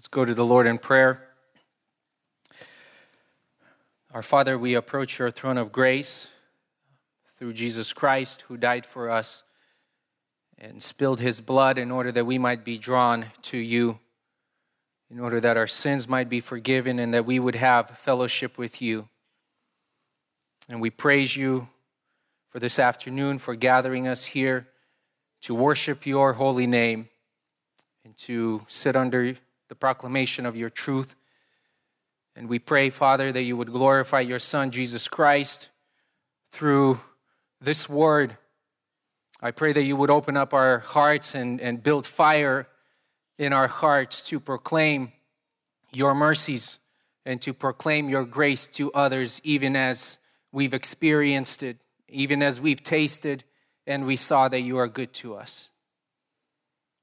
Let's go to the Lord in prayer. Our Father, we approach your throne of grace through Jesus Christ, who died for us and spilled his blood in order that we might be drawn to you, in order that our sins might be forgiven and that we would have fellowship with you. And we praise you for this afternoon, for gathering us here to worship your holy name and to sit under the proclamation of your truth. And we pray, Father, that you would glorify your Son, Jesus Christ, through this word. I pray that you would open up our hearts and, and build fire in our hearts to proclaim your mercies and to proclaim your grace to others, even as we've experienced it, even as we've tasted and we saw that you are good to us.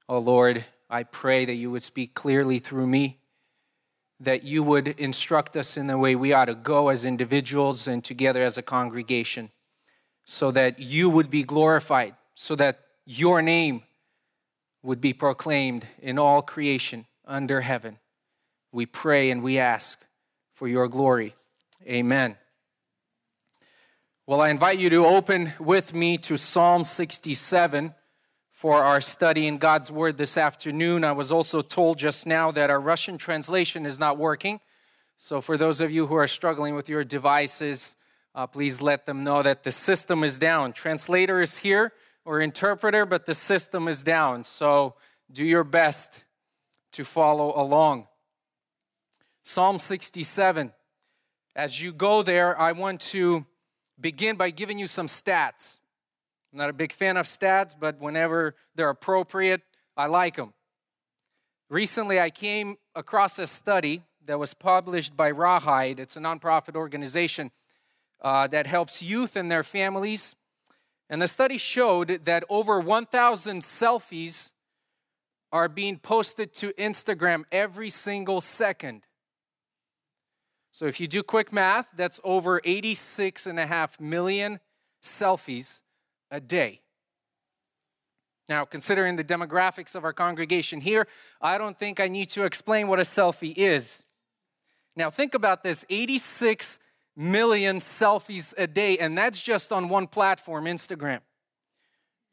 Oh Lord, I pray that you would speak clearly through me, that you would instruct us in the way we ought to go as individuals and together as a congregation, so that you would be glorified, so that your name would be proclaimed in all creation under heaven. We pray and we ask for your glory. Amen. Well, I invite you to open with me to Psalm 67 for our study in God's Word this afternoon. I was also told just now that our Russian translation is not working. So, for those of you who are struggling with your devices, uh, please let them know that the system is down. Translator is here or interpreter, but the system is down. So, do your best to follow along. Psalm 67. As you go there, I want to begin by giving you some stats. I'm not a big fan of stats, but whenever they're appropriate, I like them. Recently, I came across a study that was published by Rawhide. It's a nonprofit organization uh, that helps youth and their families. And the study showed that over 1,000 selfies are being posted to Instagram every single second. So if you do quick math, that's over 86 and a half million selfies a day. Now, considering the demographics of our congregation here, I don't think I need to explain what a selfie is. Now, think about this 86 million selfies a day, and that's just on one platform, Instagram.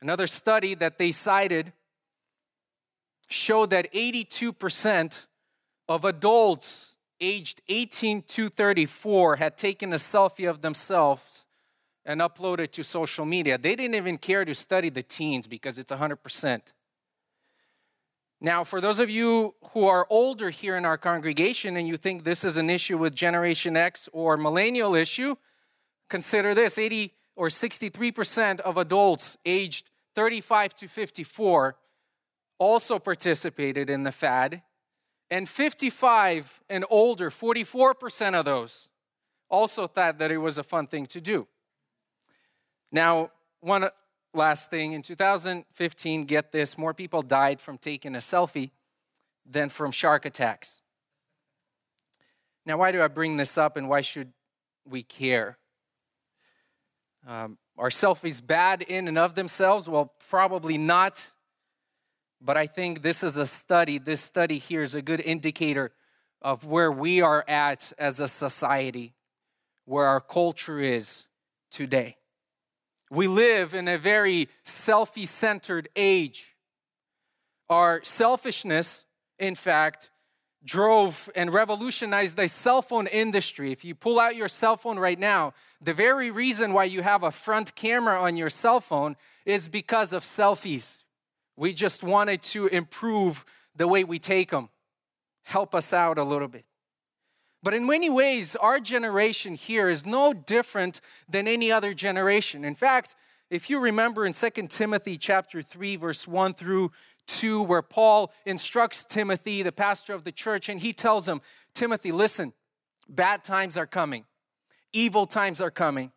Another study that they cited showed that 82% of adults aged 18 to 34 had taken a selfie of themselves and upload it to social media. They didn't even care to study the teens because it's 100%. Now, for those of you who are older here in our congregation and you think this is an issue with Generation X or millennial issue, consider this 80 or 63% of adults aged 35 to 54 also participated in the fad. And 55 and older, 44% of those also thought that it was a fun thing to do. Now, one last thing in 2015, get this more people died from taking a selfie than from shark attacks. Now, why do I bring this up and why should we care? Um, are selfies bad in and of themselves? Well, probably not. But I think this is a study. This study here is a good indicator of where we are at as a society, where our culture is today. We live in a very selfie centered age. Our selfishness, in fact, drove and revolutionized the cell phone industry. If you pull out your cell phone right now, the very reason why you have a front camera on your cell phone is because of selfies. We just wanted to improve the way we take them, help us out a little bit. But in many ways, our generation here is no different than any other generation. In fact, if you remember in 2 Timothy chapter 3 verse 1 through 2 where Paul instructs Timothy, the pastor of the church, and he tells him, "Timothy, listen, bad times are coming. Evil times are coming.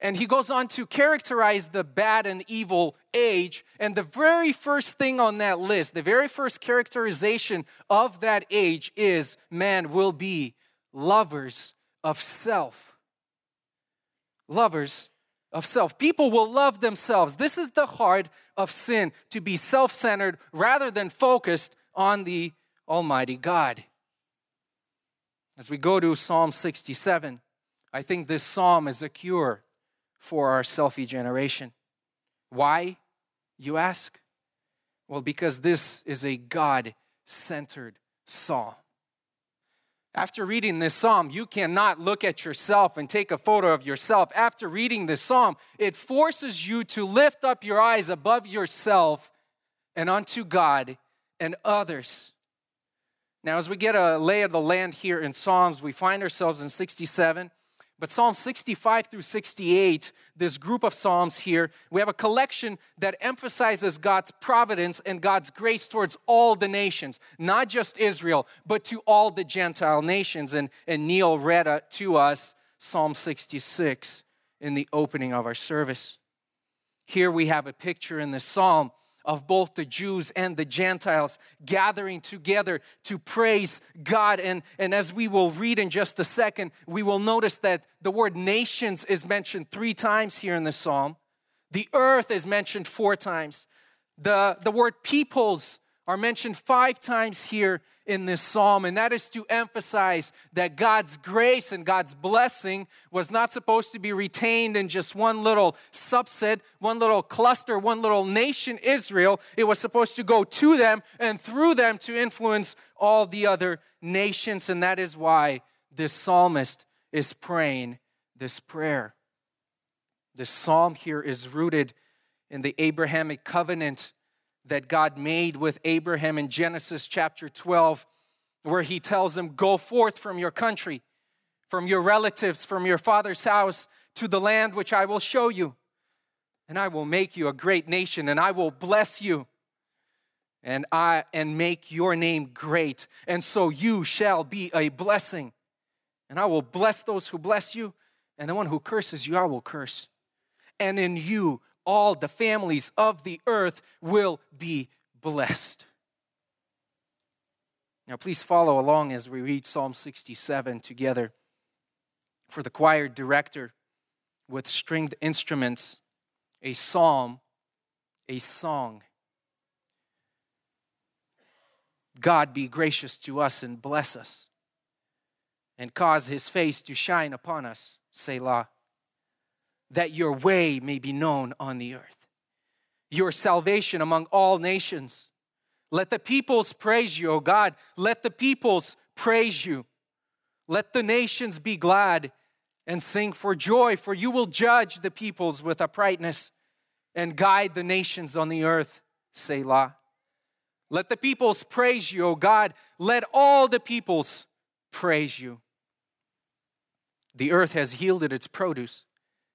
And he goes on to characterize the bad and evil age. And the very first thing on that list, the very first characterization of that age is man will be lovers of self. Lovers of self. People will love themselves. This is the heart of sin, to be self centered rather than focused on the Almighty God. As we go to Psalm 67, I think this psalm is a cure for our selfie generation. Why, you ask? Well, because this is a God centered psalm. After reading this psalm, you cannot look at yourself and take a photo of yourself. After reading this psalm, it forces you to lift up your eyes above yourself and unto God and others. Now, as we get a lay of the land here in Psalms, we find ourselves in 67. But Psalm 65 through 68, this group of Psalms here, we have a collection that emphasizes God's providence and God's grace towards all the nations, not just Israel, but to all the Gentile nations. And, and Neil read uh, to us Psalm 66 in the opening of our service. Here we have a picture in the psalm of both the Jews and the Gentiles gathering together to praise God. And, and as we will read in just a second, we will notice that the word nations is mentioned three times here in the psalm. The earth is mentioned four times. The, the word peoples are mentioned five times here in this psalm, and that is to emphasize that God's grace and God's blessing was not supposed to be retained in just one little subset, one little cluster, one little nation, Israel. It was supposed to go to them and through them to influence all the other nations, and that is why this psalmist is praying this prayer. This psalm here is rooted in the Abrahamic covenant that God made with Abraham in Genesis chapter 12, where he tells him, Go forth from your country, from your relatives, from your father's house to the land which I will show you. And I will make you a great nation, and I will bless you and I and make your name great and so you shall be a blessing and I will bless those who bless you and the one who curses you I will curse and in you all the families of the earth will be blessed. Now, please follow along as we read Psalm 67 together. For the choir director with stringed instruments, a psalm, a song. God be gracious to us and bless us, and cause his face to shine upon us. Selah that your way may be known on the earth, your salvation among all nations. Let the peoples praise you, O God. Let the peoples praise you. Let the nations be glad and sing for joy, for you will judge the peoples with uprightness and guide the nations on the earth. Selah. Let the peoples praise you, O God. Let all the peoples praise you. The earth has yielded its produce.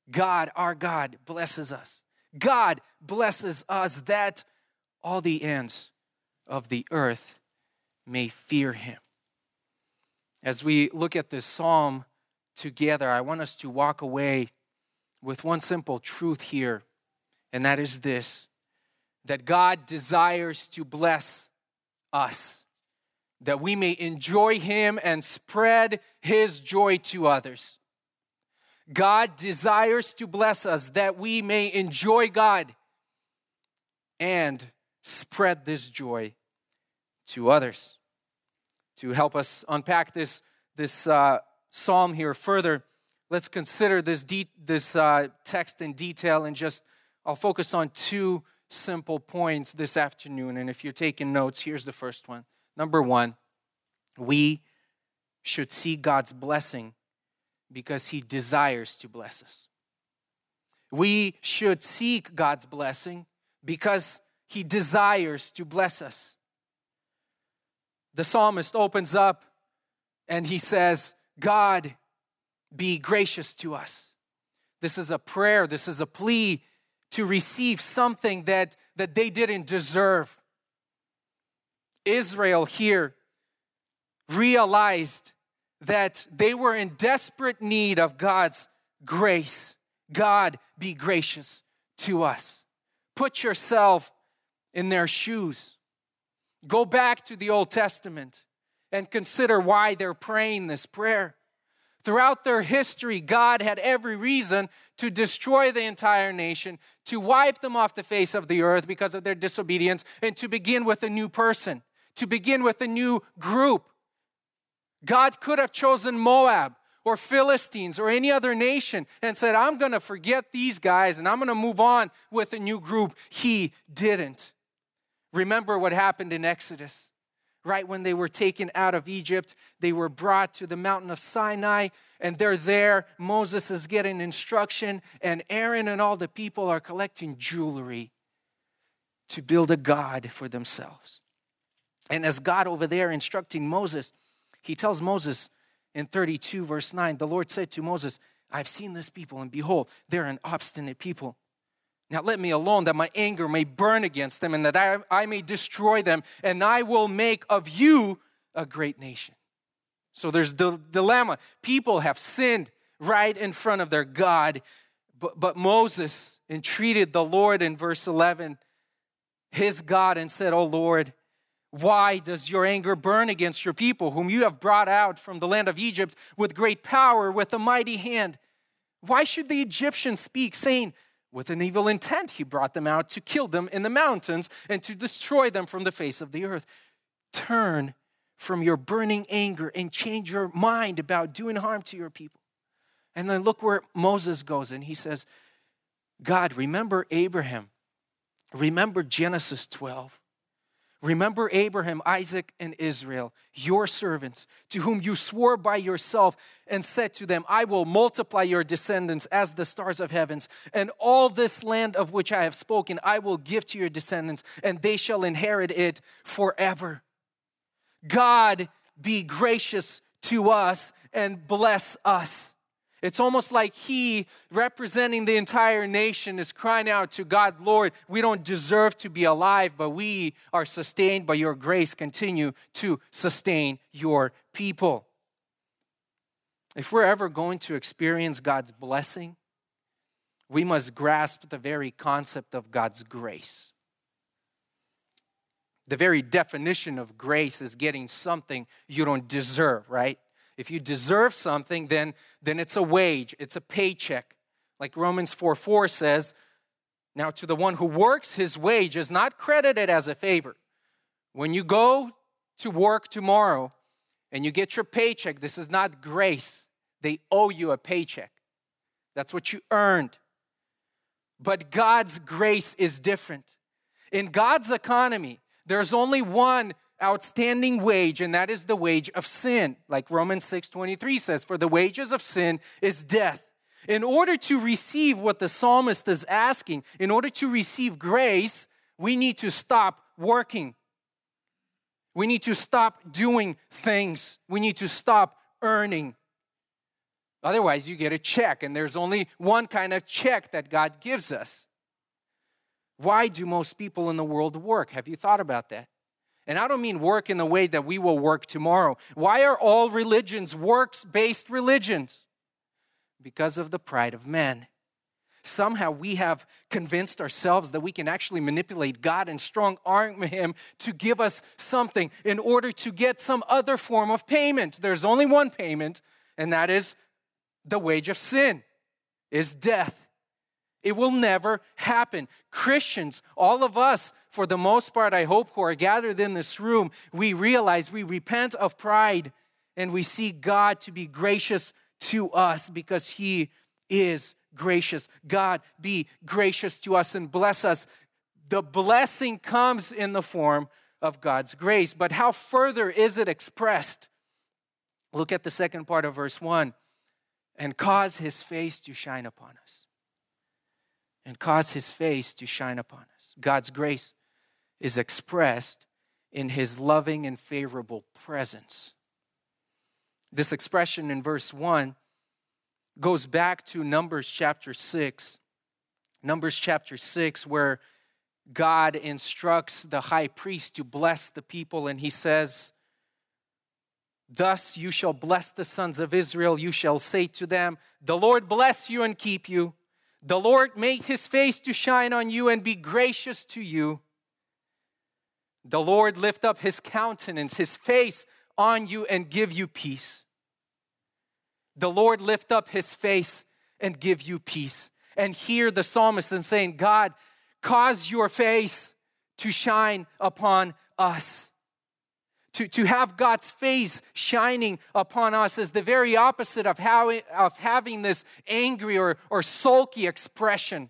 God, our God, blesses us. God blesses us that all the ends of the earth may fear him. As we look at this psalm together, I want us to walk away with one simple truth here, and that is this that God desires to bless us, that we may enjoy him and spread his joy to others. God desires to bless us that we may enjoy God and spread this joy to others. To help us unpack this, this uh, psalm here further, let's consider this, de- this uh, text in detail and just I'll focus on two simple points this afternoon. And if you're taking notes, here's the first one. Number one, we should see God's blessing because He desires to bless us. We should seek God's blessing because He desires to bless us. The psalmist opens up and he says, God, be gracious to us. This is a prayer, this is a plea to receive something that, that they didn't deserve. Israel here realized that they were in desperate need of God's grace. God, be gracious to us. Put yourself in their shoes. Go back to the Old Testament and consider why they're praying this prayer. Throughout their history, God had every reason to destroy the entire nation, to wipe them off the face of the earth because of their disobedience, and to begin with a new person to begin with a new group. God could have chosen Moab or Philistines or any other nation and said, I'm going to forget these guys and I'm going to move on with a new group. He didn't. Remember what happened in Exodus. Right when they were taken out of Egypt, they were brought to the mountain of Sinai, and they're there. Moses is getting instruction, and Aaron and all the people are collecting jewelry to build a God for themselves. And as God over there instructing Moses, he tells Moses in 32, verse 9, the Lord said to Moses, I've seen this people, and behold, they're an obstinate people. Now let me alone that my anger may burn against them and that I, I may destroy them, and I will make of you a great nation. So there's the dilemma. People have sinned right in front of their God, but, but Moses entreated the Lord in verse 11, his God, and said, Oh Lord, why does your anger burn against your people, whom you have brought out from the land of Egypt with great power, with a mighty hand? Why should the Egyptians speak, saying, with an evil intent, he brought them out to kill them in the mountains and to destroy them from the face of the earth. Turn from your burning anger and change your mind about doing harm to your people. And then look where Moses goes and he says, God, remember Abraham. Remember Genesis 12. Remember Abraham, Isaac, and Israel, your servants, to whom you swore by yourself and said to them, I will multiply your descendants as the stars of heavens, and all this land of which I have spoken I will give to your descendants, and they shall inherit it forever. God be gracious to us and bless us. It's almost like he, representing the entire nation, is crying out to God, Lord, we don't deserve to be alive, but we are sustained by your grace. Continue to sustain your people. If we're ever going to experience God's blessing, we must grasp the very concept of God's grace. The very definition of grace is getting something you don't deserve, right? If you deserve something, then, then it's a wage, it's a paycheck. Like Romans 4 4 says, Now to the one who works, his wage is not credited as a favor. When you go to work tomorrow and you get your paycheck, this is not grace. They owe you a paycheck. That's what you earned. But God's grace is different. In God's economy, there's only one outstanding wage and that is the wage of sin. Like romans 6.23 says for the wages of sin is death. In order to receive what the psalmist is asking in order to receive grace we need to stop working. We need to stop doing things. We need to stop earning. Otherwise you get a check and there's only one kind of check that god gives us. Why do most people in the world work? Have you thought about that and I don't mean work in the way that we will work tomorrow. Why are all religions works based religions? Because of the pride of men. Somehow we have convinced ourselves that we can actually manipulate God and strong arm Him to give us something in order to get some other form of payment. There's only one payment, and that is the wage of sin, is death. It will never happen. Christians, all of us, for the most part, I hope, who are gathered in this room, we realize we repent of pride and we see God to be gracious to us because He is gracious. God, be gracious to us and bless us. The blessing comes in the form of God's grace. But how further is it expressed? Look at the second part of verse 1 and cause His face to shine upon us and cause his face to shine upon us. God's grace is expressed in his loving and favorable presence. This expression in verse 1 goes back to Numbers chapter 6. Numbers chapter 6, where God instructs the high priest to bless the people, and he says, Thus you shall bless the sons of Israel. You shall say to them, The Lord bless you and keep you. The Lord make his face to shine on you and be gracious to you. The Lord lift up his countenance, his face on you and give you peace. The Lord lift up his face and give you peace. And hear the psalmist and saying, God, cause your face to shine upon us. to, to have God's face shining upon us is the very opposite of, how, of having this angry or, or sulky expression.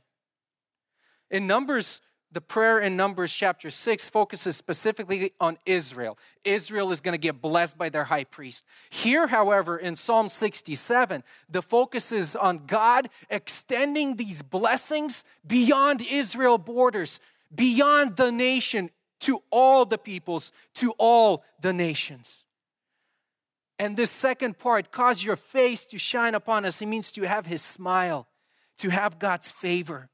In Numbers, the prayer in Numbers chapter 6 focuses specifically on Israel. Israel is going to get blessed by their high priest. Here, however, in Psalm 67, the focus is on God extending these blessings beyond Israel borders, beyond the nation, to all the peoples, to all the nations. And this second part, cause your face to shine upon us, it means to have his smile, to have God's favor.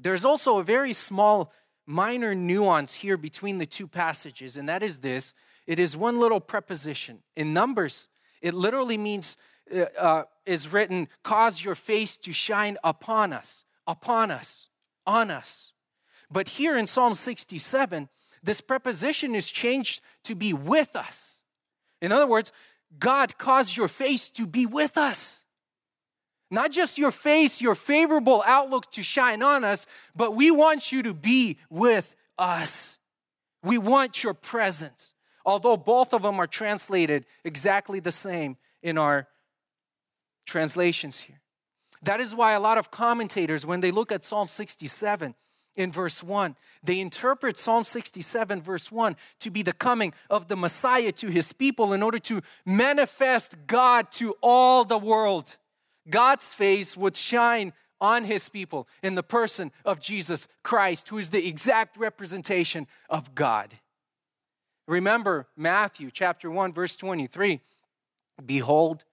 There's also a very small, minor nuance here between the two passages, and that is this it is one little preposition. In Numbers, it literally means, uh, uh, is written, cause your face to shine upon us, upon us, on us. But here in Psalm 67, this preposition is changed to be with us. In other words, God caused your face to be with us. Not just your face, your favorable outlook to shine on us, but we want you to be with us. We want your presence. Although both of them are translated exactly the same in our translations here. That is why a lot of commentators, when they look at Psalm 67, in verse 1. They interpret Psalm 67, verse 1, to be the coming of the Messiah to his people in order to manifest God to all the world. God's face would shine on his people in the person of Jesus Christ, who is the exact representation of God. Remember Matthew chapter 1, verse 23 Behold,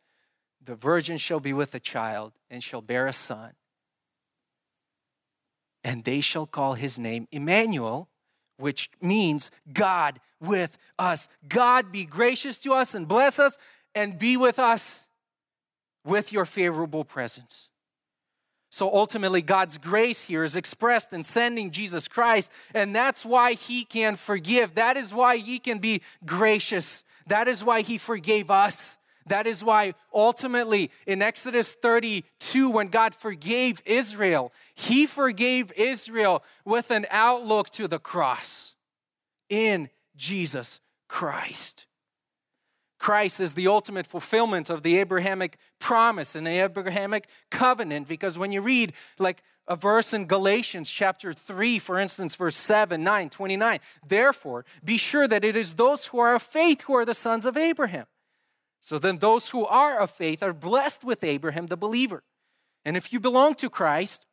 the virgin shall be with a child and shall bear a son and they shall call his name Emmanuel, which means God with us. God be gracious to us and bless us and be with us with your favorable presence. So ultimately, God's grace here is expressed in sending Jesus Christ, and that's why He can forgive. That is why He can be gracious. That is why He forgave us. That is why ultimately in Exodus 32, when God forgave Israel, He forgave Israel with an outlook to the cross in Jesus Christ. Christ is the ultimate fulfillment of the Abrahamic promise and the Abrahamic covenant because when you read like a verse in Galatians chapter 3, for instance, verse 7, 9, 29, therefore be sure that it is those who are of faith who are the sons of Abraham. So then, those who are of faith are blessed with Abraham, the believer. And if you belong to Christ,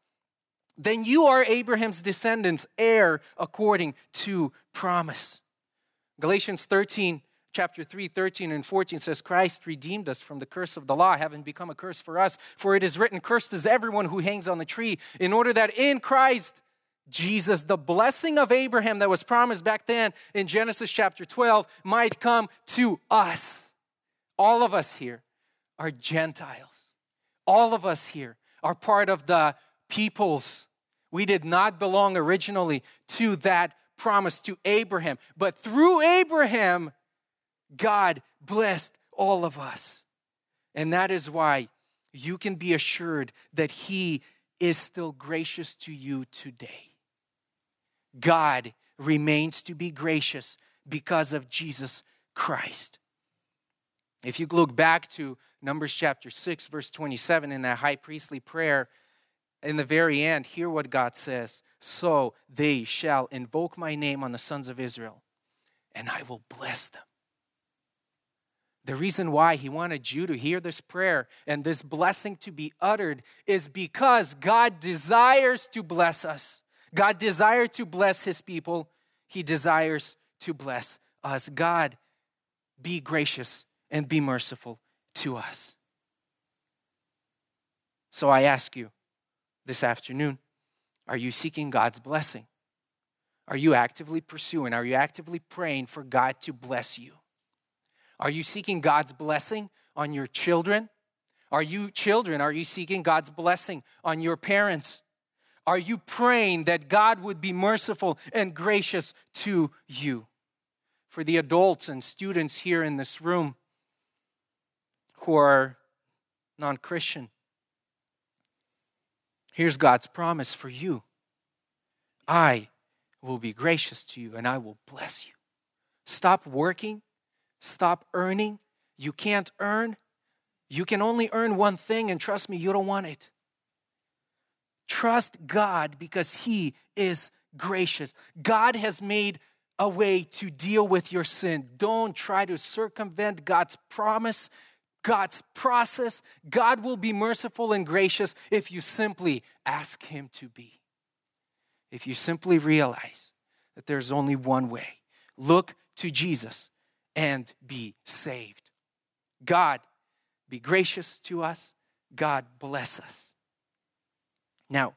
then you are Abraham's descendants, heir according to promise. Galatians 13, chapter 3, 13 and 14 says, Christ redeemed us from the curse of the law, having become a curse for us. For it is written, Cursed is everyone who hangs on the tree, in order that in Christ Jesus, the blessing of Abraham that was promised back then in Genesis chapter 12, might come to us all of us here are Gentiles. All of us here are part of the peoples. We did not belong originally to that promise to Abraham, but through Abraham, God blessed all of us. And that is why you can be assured that He is still gracious to you today. God remains to be gracious because of Jesus Christ. If you look back to Numbers chapter 6, verse 27, in that high priestly prayer, in the very end, hear what God says So they shall invoke my name on the sons of Israel, and I will bless them. The reason why he wanted you to hear this prayer and this blessing to be uttered is because God desires to bless us. God desires to bless his people. He desires to bless us. God, be gracious and be merciful to us. So I ask you this afternoon are you seeking God's blessing? Are you actively pursuing? Are you actively praying for God to bless you? Are you seeking God's blessing on your children? Are you children? Are you seeking God's blessing on your parents? Are you praying that God would be merciful and gracious to you? For the adults and students here in this room, who are non Christian. Here's God's promise for you I will be gracious to you and I will bless you. Stop working. Stop earning. You can't earn. You can only earn one thing, and trust me, you don't want it. Trust God because He is gracious. God has made a way to deal with your sin. Don't try to circumvent God's promise, God's process. God will be merciful and gracious if you simply ask Him to be. If you simply realize that there's only one way, look to Jesus and be saved. God, be gracious to us. God, bless us. Now,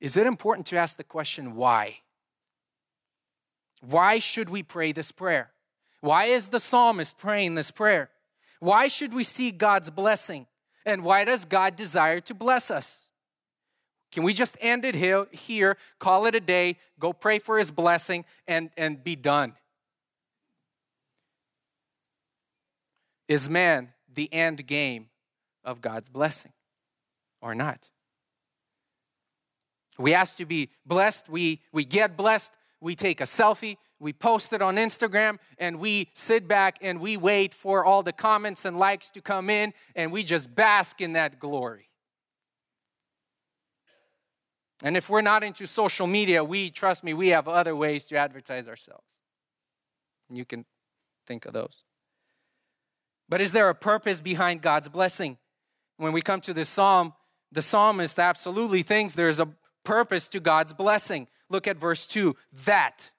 is it important to ask the question why? Why should we pray this prayer? Why is the psalmist praying this prayer? Why should we seek God's blessing? And why does God desire to bless us? Can we just end it here, here call it a day, go pray for his blessing, and, and be done? Is man the end game of God's blessing or not? We ask to be blessed, we, we get blessed, we take a selfie, we post it on Instagram, and we sit back and we wait for all the comments and likes to come in, and we just bask in that glory. And if we're not into social media, we, trust me, we have other ways to advertise ourselves. You can think of those. But is there a purpose behind God's blessing? When we come to this psalm, the psalmist absolutely thinks there's a purpose to God's blessing. Look at verse 2 that.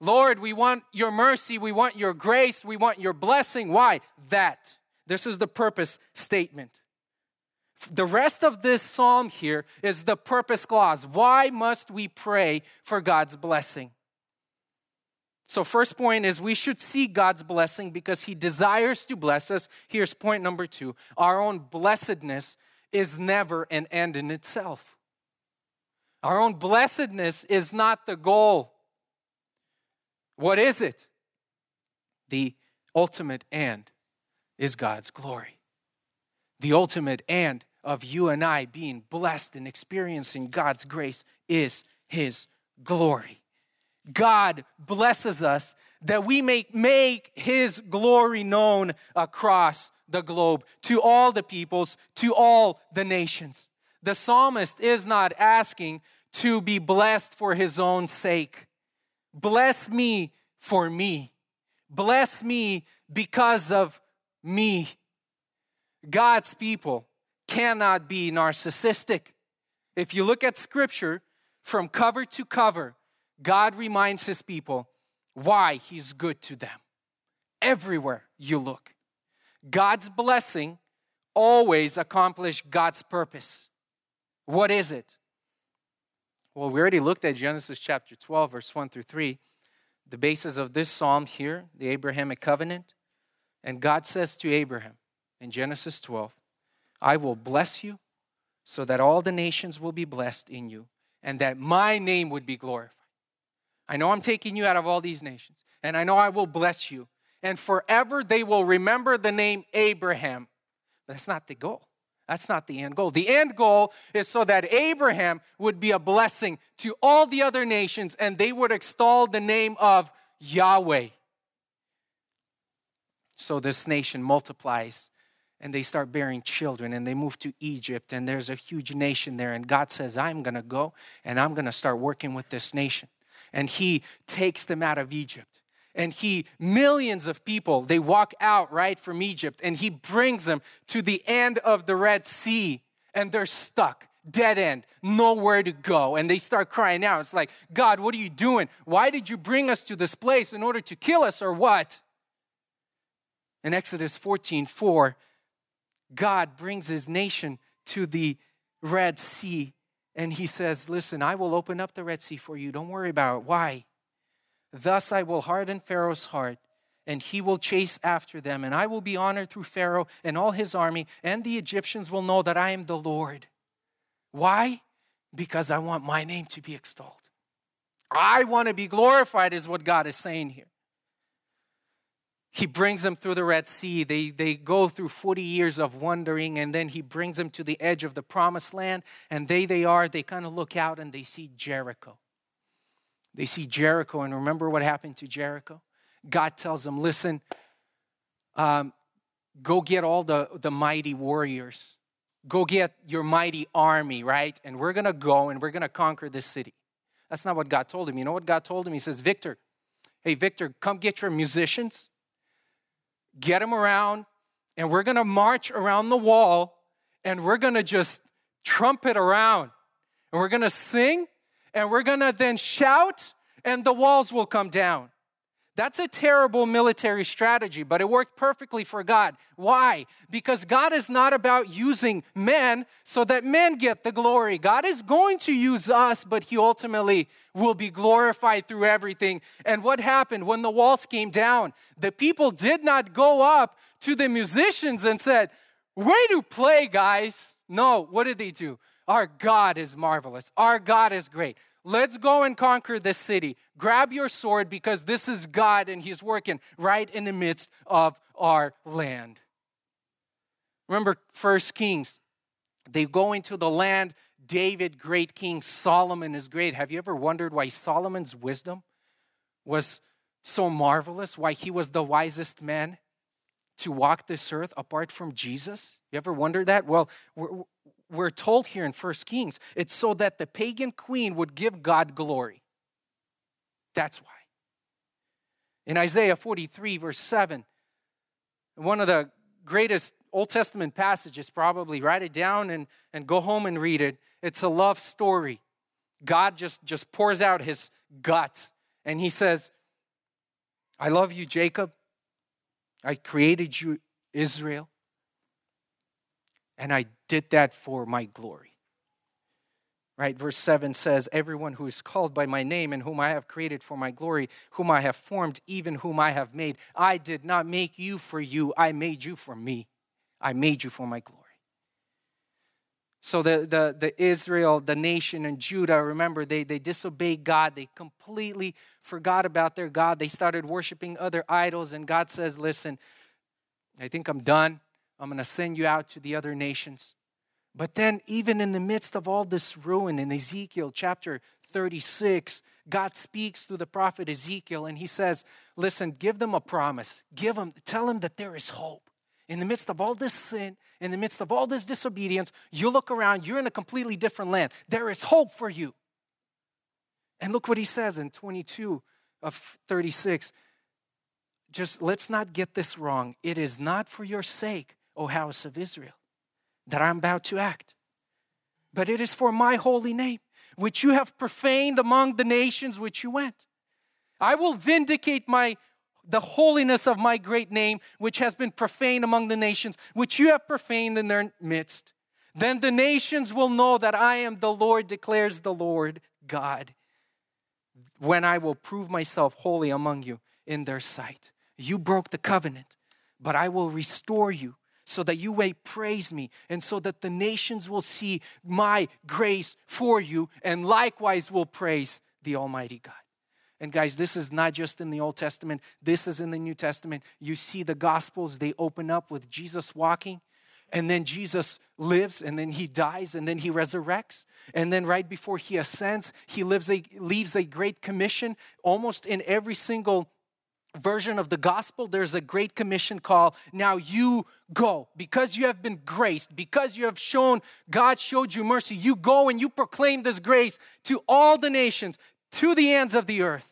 Lord, we want your mercy, we want your grace, we want your blessing. Why? That. This is the purpose statement. The rest of this psalm here is the purpose clause. Why must we pray for God's blessing? So, first point is we should seek God's blessing because He desires to bless us. Here's point number two our own blessedness is never an end in itself. Our own blessedness is not the goal. What is it? The ultimate end is God's glory. The ultimate end of you and I being blessed and experiencing God's grace is His glory. God blesses us that we may make His glory known across the globe to all the peoples, to all the nations. The psalmist is not asking to be blessed for his own sake. Bless me for me. Bless me because of me. God's people cannot be narcissistic. If you look at scripture from cover to cover, God reminds his people why he's good to them. Everywhere you look, God's blessing always accomplish God's purpose. What is it? Well, we already looked at Genesis chapter 12, verse 1 through 3, the basis of this psalm here, the Abrahamic covenant. And God says to Abraham in Genesis 12, I will bless you so that all the nations will be blessed in you and that my name would be glorified. I know I'm taking you out of all these nations, and I know I will bless you. And forever they will remember the name Abraham. But that's not the goal. That's not the end goal. The end goal is so that Abraham would be a blessing to all the other nations and they would extol the name of Yahweh. So this nation multiplies and they start bearing children and they move to Egypt and there's a huge nation there and God says I'm going to go and I'm going to start working with this nation and he takes them out of Egypt. And he millions of people they walk out right from Egypt and he brings them to the end of the Red Sea and they're stuck dead end nowhere to go. And they start crying out. It's like God what are you doing? Why did you bring us to this place in order to kill us or what? In Exodus 14 4 God brings his nation to the Red Sea and he says listen I will open up the Red Sea for you don't worry about it why Thus I will harden Pharaoh's heart, and he will chase after them, and I will be honored through Pharaoh and all his army, and the Egyptians will know that I am the Lord. Why? Because I want my name to be extolled. I want to be glorified, is what God is saying here. He brings them through the Red Sea. They, they go through 40 years of wandering, and then he brings them to the edge of the promised land. And they they are, they kind of look out and they see Jericho. They see Jericho, and remember what happened to Jericho? God tells them, Listen, um, go get all the, the mighty warriors. Go get your mighty army, right? And we're going to go and we're going to conquer this city. That's not what God told him. You know what God told him? He says, Victor, hey, Victor, come get your musicians, get them around, and we're to march around the wall and we're to just trumpet around. And we're to sing and we're to then shout and the walls will come down. That's a terrible military strategy, but it worked perfectly for God. Why? Because God is not about using men so that men get the glory. God is going to use us, but He ultimately will be glorified through everything. And what happened when the walls came down? The people did not go up to the musicians and said, Way to play, guys. No, what did they do? Our God is marvelous. Our God is great. Let's go and conquer this city. Grab your sword because this is God and He's working right in the midst of our land. Remember First Kings. They go into the land. David, great king. Solomon is great. Have you ever wondered why Solomon's wisdom was so marvelous? Why he was the wisest man to walk this earth apart from Jesus? You ever wondered that? Well, we're, told here in First Kings, it's so that the pagan queen would give God glory. That's why. In Isaiah 43, verse 7, one of the greatest Old Testament passages, probably write it down and, and go home and read it. It's a love story. God just, just pours out his guts and he says, I love you, Jacob. I created you, Israel. And I did that for my glory. Right? Verse 7 says, Everyone who is called by my name and whom I have created for my glory, whom I have formed, even whom I have made. I did not make you for you, I made you for me. I made you for my glory. So the, the, the Israel, the nation, and Judah, remember, they, they disobeyed God. They completely forgot about their God. They started worshiping other idols, and God says, Listen, I think I'm done. I'm going to send you out to the other nations. But then, even in the midst of all this ruin, in Ezekiel chapter 36, God speaks through the prophet Ezekiel and he says, Listen, give them a promise. Give them, tell them that there is hope. In the midst of all this sin, in the midst of all this disobedience, you look around, you're in a completely different land. There is hope for you. And look what he says in 22 of 36. Just let's not get this wrong. It is not for your sake, O house of Israel that I'm about to act. But it is for my holy name, which you have profaned among the nations which you went. I will vindicate my the holiness of my great name, which has been profaned among the nations, which you have profaned in their midst. Then the nations will know that I am the Lord, declares the Lord God, when I will prove myself holy among you in their sight. You broke the covenant, but I will restore you so that you may praise me, and so that the nations will see my grace for you, and likewise will praise the Almighty God. And guys, this is not just in the Old Testament, this is in the New Testament. You see the Gospels, they open up with Jesus walking, and then Jesus lives, and then he dies, and then he resurrects. And then right before he ascends, he lives a, leaves a great commission almost in every single version of the gospel, there's a great commission call. Now you go. Because you have been graced, because you have shown, God showed you mercy, you go and you proclaim this grace to all the nations, to the ends of the earth.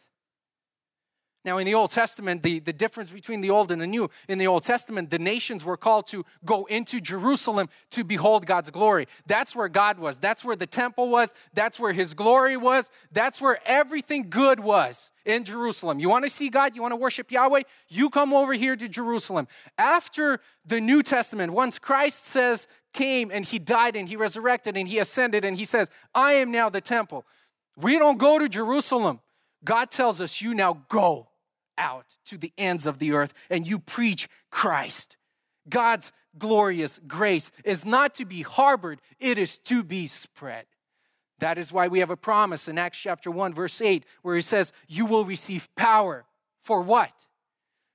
Now, in the Old Testament, the, the difference between the Old and the New, in the Old Testament, the nations were called to go into Jerusalem to behold God's glory. That's where God was. That's where the temple was. That's where His glory was. That's where everything good was in Jerusalem. You want to see God? You want to worship Yahweh? You come over here to Jerusalem. After the New Testament, once Christ says, came and He died and He resurrected and He ascended and He says, I am now the temple. We don't go to Jerusalem. God tells us, You now go out to the ends of the earth and you preach Christ. God's glorious grace is not to be harbored, it is to be spread. That is why we have a promise in Acts chapter 1, verse 8, where he says, You will receive power. For what?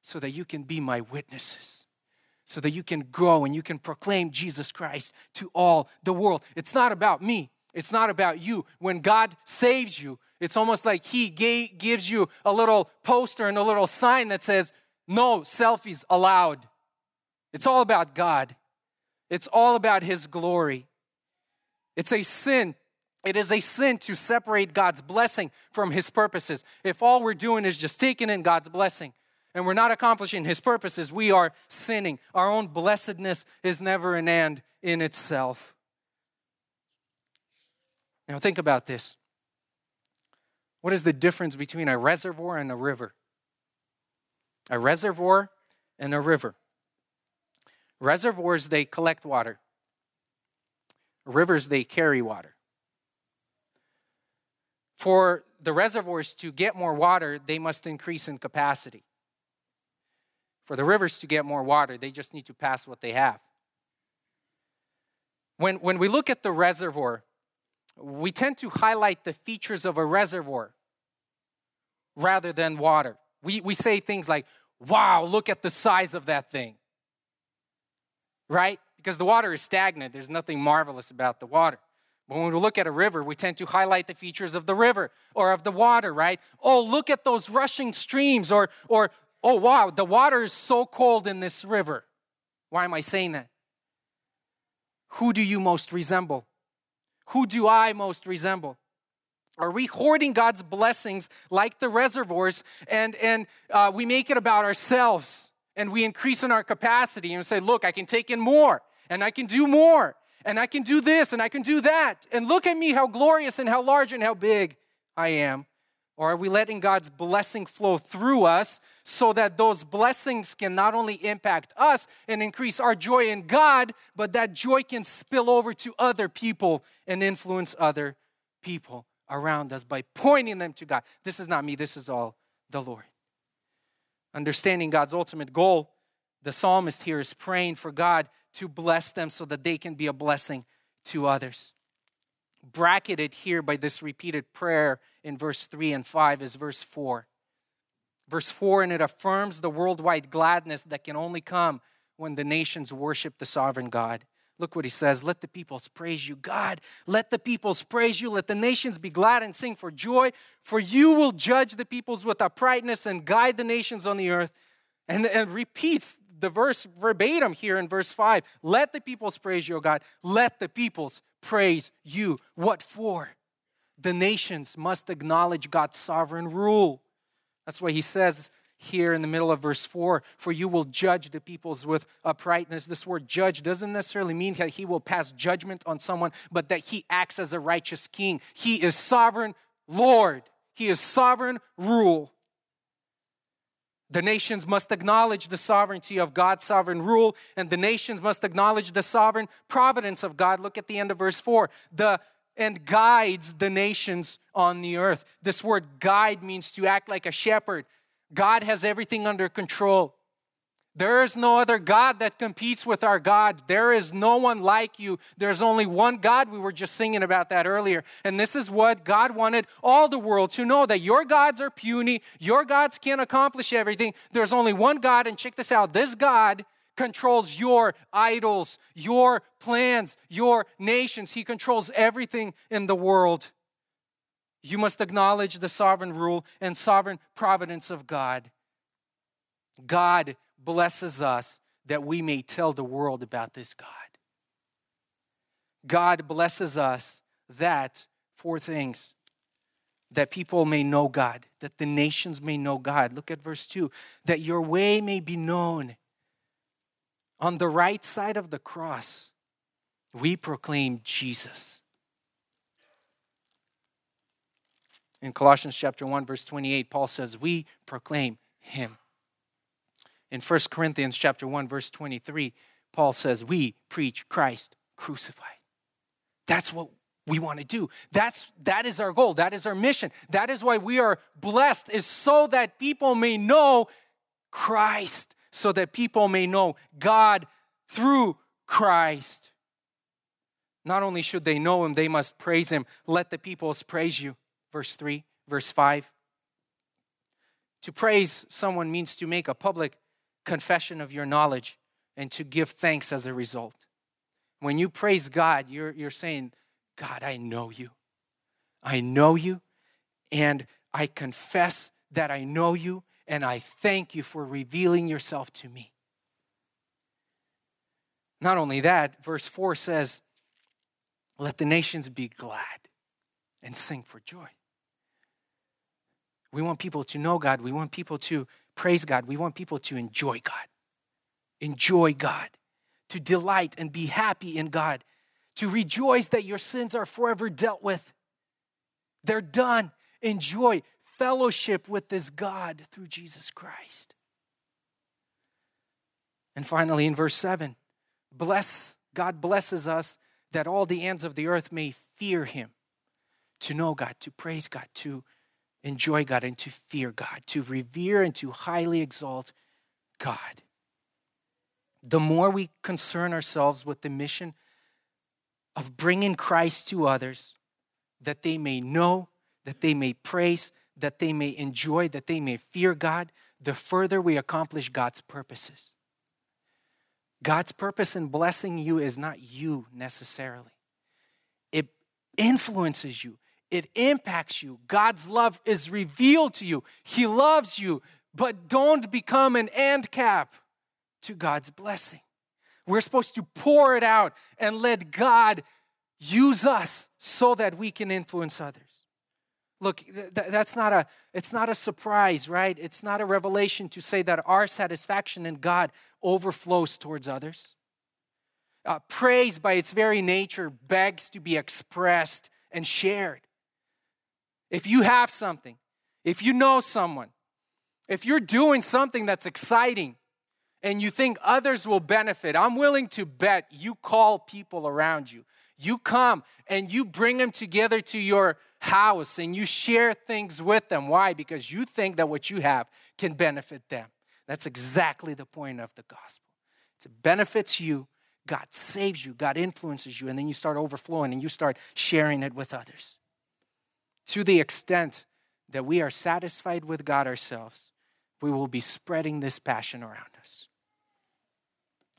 So that you can be my witnesses, so that you can grow and you can proclaim Jesus Christ to all the world. It's not about me, It's not about you. When God saves you, it's almost like He gave, gives you a little poster and a little sign that says, No selfies allowed. It's all about God, it's all about His glory. It's a sin. It is a sin to separate God's blessing from His purposes. If all we're doing is just taking in God's blessing and we're not accomplishing His purposes, we are sinning. Our own blessedness is never an end in itself. Now, think about this. What is the difference between a reservoir and a river? A reservoir and a river. Reservoirs, they collect water, rivers, they carry water. For the reservoirs to get more water, they must increase in capacity. For the rivers to get more water, they just need to pass what they have. When, when we look at the reservoir, we tend to highlight the features of a reservoir rather than water. We, we say things like, wow, look at the size of that thing. Right? Because the water is stagnant, there's nothing marvelous about the water. But when we look at a river, we tend to highlight the features of the river or of the water, right? Oh, look at those rushing streams, or, or oh, wow, the water is so cold in this river. Why am I saying that? Who do you most resemble? Who do I most resemble? Are we hoarding God's blessings like the reservoirs and, and uh, we make it about ourselves and we increase in our capacity and say, look, I can take in more and I can do more and I can do this and I can do that. And look at me, how glorious and how large and how big I am. Or are we letting God's blessing flow through us so that those blessings can not only impact us and increase our joy in God, but that joy can spill over to other people and influence other people around us by pointing them to God? This is not me, this is all the Lord. Understanding God's ultimate goal, the psalmist here is praying for God to bless them so that they can be a blessing to others bracketed here by this repeated prayer in verse 3 and 5 is verse 4. Verse 4, and it affirms the worldwide gladness that can only come when the nations worship the sovereign God. Look what he says Let the peoples praise you, God. Let the peoples praise you. Let the nations be glad and sing for joy, for you will judge the peoples with uprightness and guide the nations on the earth. And, and repeats the verse verbatim here in verse 5. Let the peoples praise you, God. Let the peoples praise you. What for? The nations must acknowledge God's sovereign rule. That's why he says here in the middle of verse 4 For you will judge the peoples with uprightness. This word judge doesn't necessarily mean that he will pass judgment on someone, but that he acts as a righteous king. He is sovereign Lord, he is sovereign rule. The nations must acknowledge the sovereignty of God's sovereign rule, and the nations must acknowledge the sovereign providence of God. Look at the end of verse 4. The and guides the nations on the earth. This word guide means to act like a shepherd. God has everything under control. There is no other God that competes with our God. There is no one like you. There's only one God. We were just singing about that earlier. And this is what God wanted all the world to know that your gods are puny, your gods can't accomplish everything. There's only one God. And check this out this God controls your idols, your plans, your nations. He controls everything in the world. You must acknowledge the sovereign rule and sovereign providence of God. God blesses us that we may tell the world about this God. God blesses us that four things that people may know God, that the nations may know God. Look at verse 2 that your way may be known. On the right side of the cross, we proclaim Jesus. In Colossians chapter 1 verse 28 Paul says we proclaim him. In 1 Corinthians chapter 1 verse 23, Paul says, "We preach Christ crucified." That's what we want to do. That's that is our goal. That is our mission. That is why we are blessed is so that people may know Christ, so that people may know God through Christ. Not only should they know him, they must praise him. Let the peoples praise you. Verse 3, verse 5. To praise someone means to make a public confession of your knowledge and to give thanks as a result. When you praise God, you're, you're saying, God, I know you. I know you, and I confess that I know you, and I thank you for revealing yourself to me. Not only that, verse 4 says, Let the nations be glad and sing for joy. We want people to know God. We want people to praise God. We want people to enjoy God. Enjoy God. To delight and be happy in God. To rejoice that your sins are forever dealt with. They're done. Enjoy fellowship with this God through Jesus Christ. And finally, in verse 7, bless, God blesses us that all the ends of the earth may fear him, to know God, to praise God, to enjoy God, and to fear God, to revere and to highly exalt God. The more we concern ourselves with the mission of bringing Christ to others, that they may know, that they may praise, that they may enjoy, that they may fear God, the further we accomplish God's purposes. God's purpose in blessing you is not you necessarily, it influences you, it impacts you. God's love is revealed to you. He loves you, but don't become an end cap to God's blessing. We're supposed to pour it out and let God use us so that we can influence others. Look, th- that's not a it's not a surprise, right? It's not a revelation to say that our satisfaction in God overflows towards others. Uh, praise by its very nature begs to be expressed and shared. If you have something, if you know someone, if you're doing something that's exciting and you think others will benefit, I'm willing to bet you call people around you. You come and you bring them together to your house and you share things with them. Why? Because you think that what you have can benefit them. That's exactly the point of the gospel. It benefits you, God saves you, God influences you, and then you start overflowing and you start sharing it with others. To the extent that we are satisfied with God ourselves, we will be spreading this passion around us.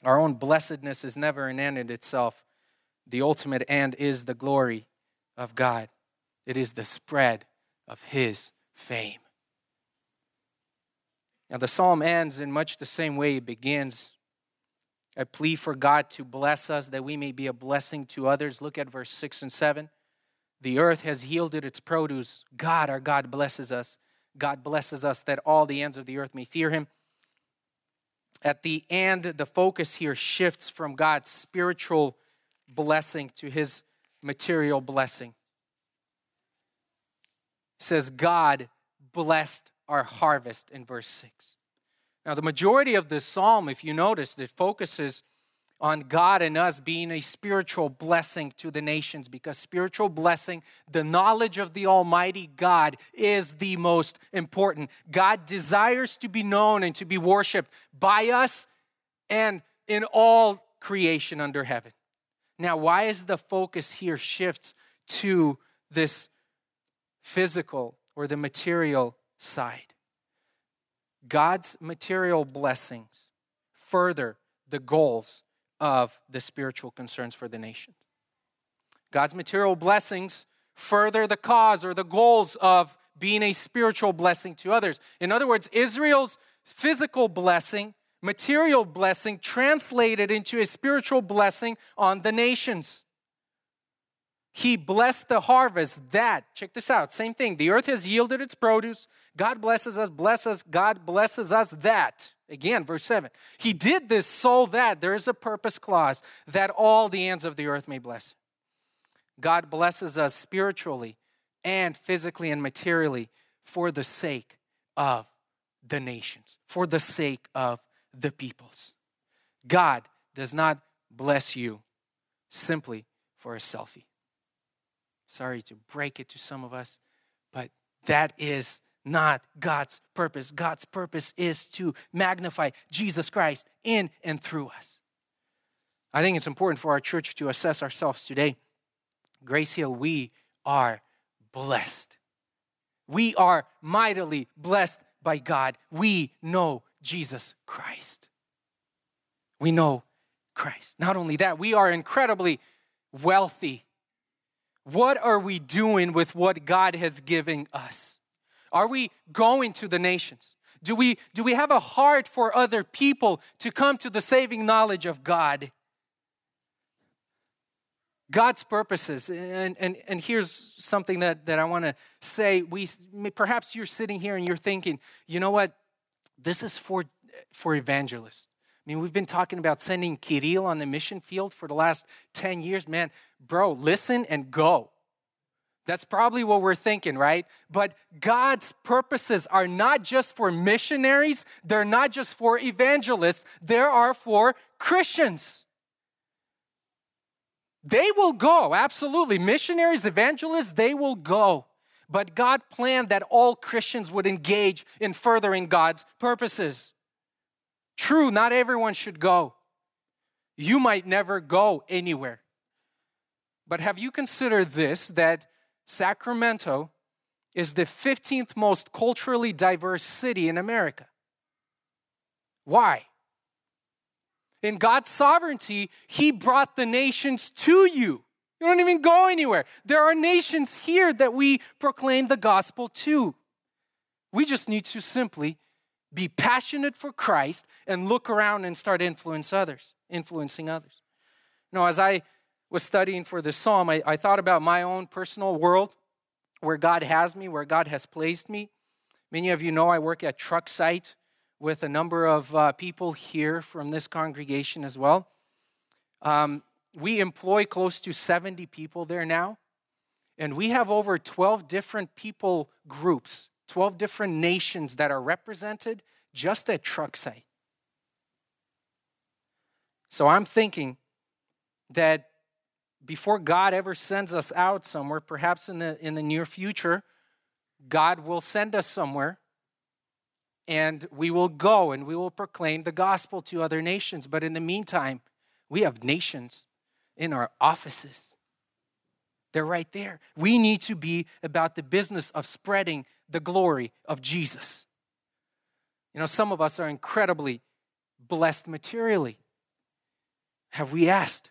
Our own blessedness is never an end in itself. The ultimate end is the glory of God. It is the spread of his fame. Now, the psalm ends in much the same way it begins a plea for God to bless us that we may be a blessing to others. Look at verse 6 and 7. The earth has yielded its produce. God, our God, blesses us. God blesses us that all the ends of the earth may fear him. At the end, the focus here shifts from God's spiritual blessing to his material blessing says, God blessed our harvest in verse 6. Now, the majority of this psalm, if you notice, it focuses on God and us being a spiritual blessing to the nations because spiritual blessing, the knowledge of the Almighty God, is the most important. God desires to be known and to be worshiped by us and in all creation under heaven. Now, why is the focus here shifts to this physical or the material side. God's material blessings further the goals of the spiritual concerns for the nation. God's material blessings further the cause or the goals of being a spiritual blessing to others. In other words, Israel's physical blessing, material blessing, translated into a spiritual blessing on the nations. He blessed the harvest that, check this out, same thing. The earth has yielded its produce. God blesses us, bless us, God blesses us that. Again, verse 7. He did this so that there is a purpose clause that all the ends of the earth may bless. God blesses us spiritually and physically and materially for the sake of the nations, for the sake of the peoples. God does not bless you simply for a selfie. Sorry to break it to some of us, but that is not God's purpose. God's purpose is to magnify Jesus Christ in and through us. I think it's important for our church to assess ourselves today. Grace Hill, we are blessed. We are mightily blessed by God. We know Jesus Christ. We know Christ. Not only that, we are incredibly wealthy What are we doing with what God has given us? Are we going to the nations? Do we, do we have a heart for other people to come to the saving knowledge of God? God's purposes. And, and, and here's something that, that I want to say. We, perhaps you're sitting here and you're thinking, you know what? This is for, for evangelists. I mean, we've been talking about sending Kirill on the mission field for the last 10 years. Man, bro, listen and go. That's probably what we're thinking, right? But God's purposes are not just for missionaries, they're not just for evangelists, they are for Christians. They will go, absolutely. Missionaries, evangelists, they will go. But God planned that all Christians would engage in furthering God's purposes. True, not everyone should go. You might never go anywhere. But have you considered this that Sacramento is the 15th most culturally diverse city in America? Why? In God's sovereignty, He brought the nations to you. You don't even go anywhere. There are nations here that we proclaim the gospel to. We just need to simply be passionate for Christ and look around and start influence others, influencing others. You as I was studying for this psalm, I, I thought about my own personal world, where God has me, where God has placed me. Many of you know I work at Truck Site with a number of uh, people here from this congregation as well. Um, we employ close to 70 people there now, and we have over 12 different people groups, 12 different nations that are represented just at truck site. So I'm thinking that before God ever sends us out somewhere, perhaps in the, in the near future, God will send us somewhere and we will go and we will proclaim the gospel to other nations. But in the meantime, we have nations in our offices. They're right there. We need to be about the business of spreading the glory of Jesus. You know, some of us are incredibly blessed materially. Have we asked,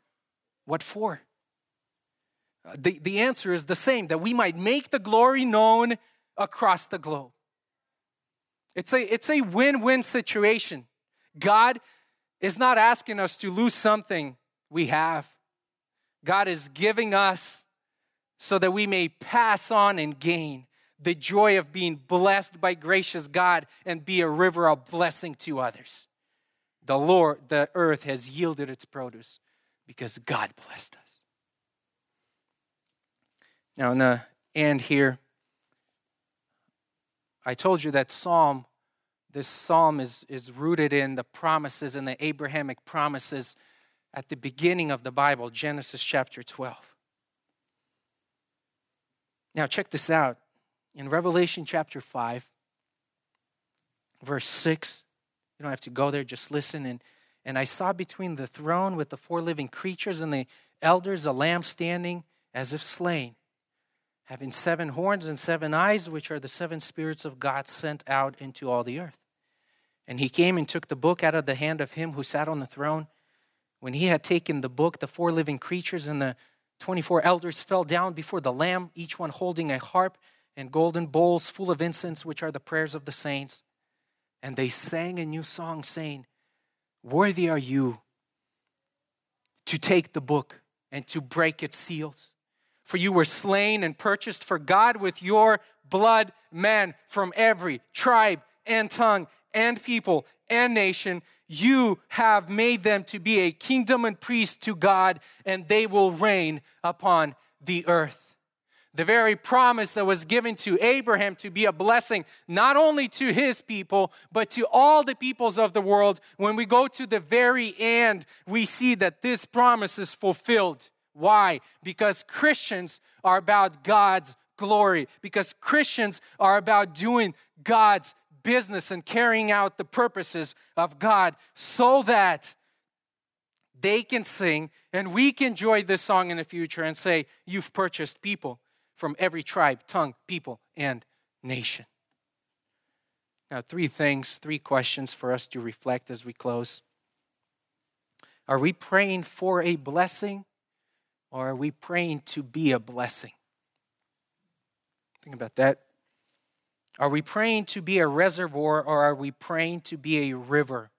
what for? Uh, the, the answer is the same that we might make the glory known across the globe. It's a, it's a win win situation. God is not asking us to lose something we have, God is giving us so that we may pass on and gain the joy of being blessed by gracious God and be a river of blessing to others. The Lord, the earth has yielded its produce because God blessed us. Now, in the end here, I told you that psalm, this psalm is, is rooted in the promises and the Abrahamic promises at the beginning of the Bible, Genesis chapter 12. Now, check this out. In Revelation chapter 5, verse 6, you don't have to go there, just listen. And, and I saw between the throne with the four living creatures and the elders a lamb standing as if slain having seven horns and seven eyes, which are the seven spirits of God sent out into all the earth. And he came and took the book out of the hand of him who sat on the throne. When he had taken the book, the four living creatures and the 24 elders fell down before the Lamb, each one holding a harp and golden bowls full of incense, which are the prayers of the saints. And they sang a new song, saying, Worthy are you to take the book and to break its seals for you were slain and purchased for God with your blood men from every tribe and tongue and people and nation. You have made them to be a kingdom and priest to God, and they will reign upon the earth. The very promise that was given to Abraham to be a blessing not only to his people, but to all the peoples of the world. When we go to the very end, we see that this promise is fulfilled why? Because Christians are about God's glory, because Christians are about doing God's business and carrying out the purposes of God so that they can sing and we can enjoy this song in the future and say, You've purchased people from every tribe, tongue, people, and nation. Now, three things, three questions for us to reflect as we close. Are we praying for a blessing or are we praying to be a blessing? Think about that. Are we praying to be a reservoir or are we praying to be a river?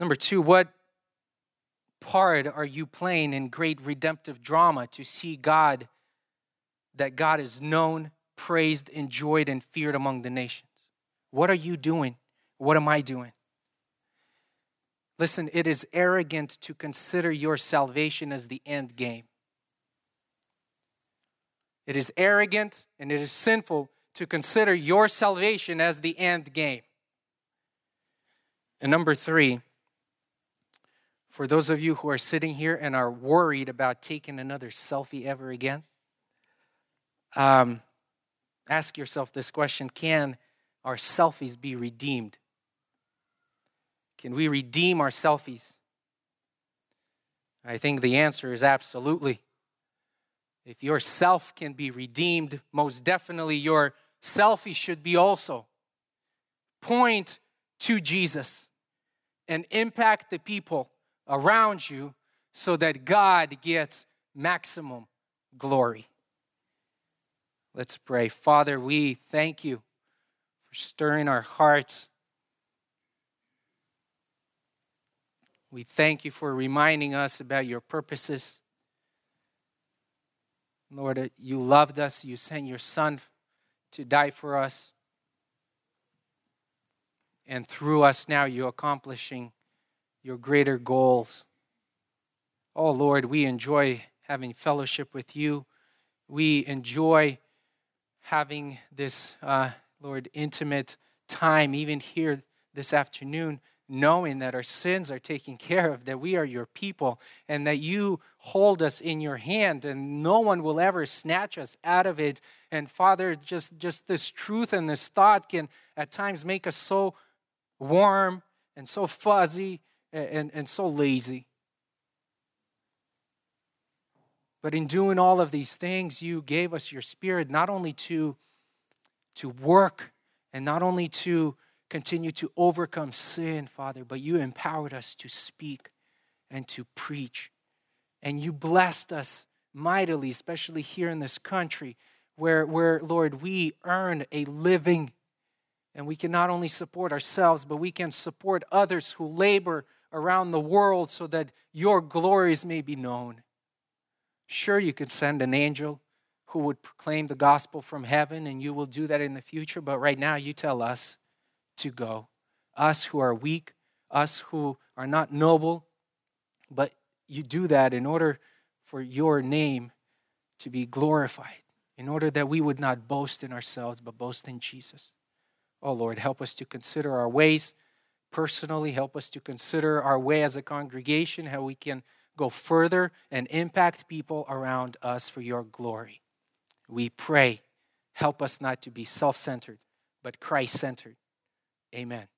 Number two, what part are you playing in great redemptive drama to see God, that God is known, praised, enjoyed, and feared among the nations? What are you doing? What am I doing? Listen, it is arrogant to consider your salvation as the end game. It is arrogant and it is sinful to consider your salvation as the end game. And number three, for those of you who are sitting here and are worried about taking another selfie ever again, um, ask yourself this question Can our selfies be redeemed? Can we redeem our selfies? I think the answer is absolutely. If your self can be redeemed, most definitely your selfie should be also. Point to Jesus and impact the people around you so that God gets maximum glory. Let's pray. Father, we thank you for stirring our hearts We thank you for reminding us about your purposes. Lord, you loved us, you sent your Son to die for us. And through us now, you're accomplishing your greater goals. Oh, Lord, we enjoy having fellowship with you. We enjoy having this, uh, Lord, intimate time, even here this afternoon knowing that our sins are taken care of, that we are your people, and that you hold us in your hand, and no one will ever snatch us out of it. And Father, just, just this truth and this thought can at times make us so warm and so fuzzy and, and, and so lazy. But in doing all of these things, you gave us your spirit not only to, to work and not only to continue to overcome sin, Father, but you empowered us to speak and to preach. And you blessed us mightily, especially here in this country, where, where Lord, we earn a living. And we can not only support ourselves, but we can support others who labor around the world so that your glories may be known. Sure, you could send an angel who would proclaim the gospel from heaven, and you will do that in the future, but right now you tell us to go. Us who are weak, us who are not noble, but you do that in order for your name to be glorified, in order that we would not boast in ourselves, but boast in Jesus. Oh Lord, help us to consider our ways personally, help us to consider our way as a congregation, how we can go further and impact people around us for your glory. We pray, help us not to be self centered, but Christ centered. Amen.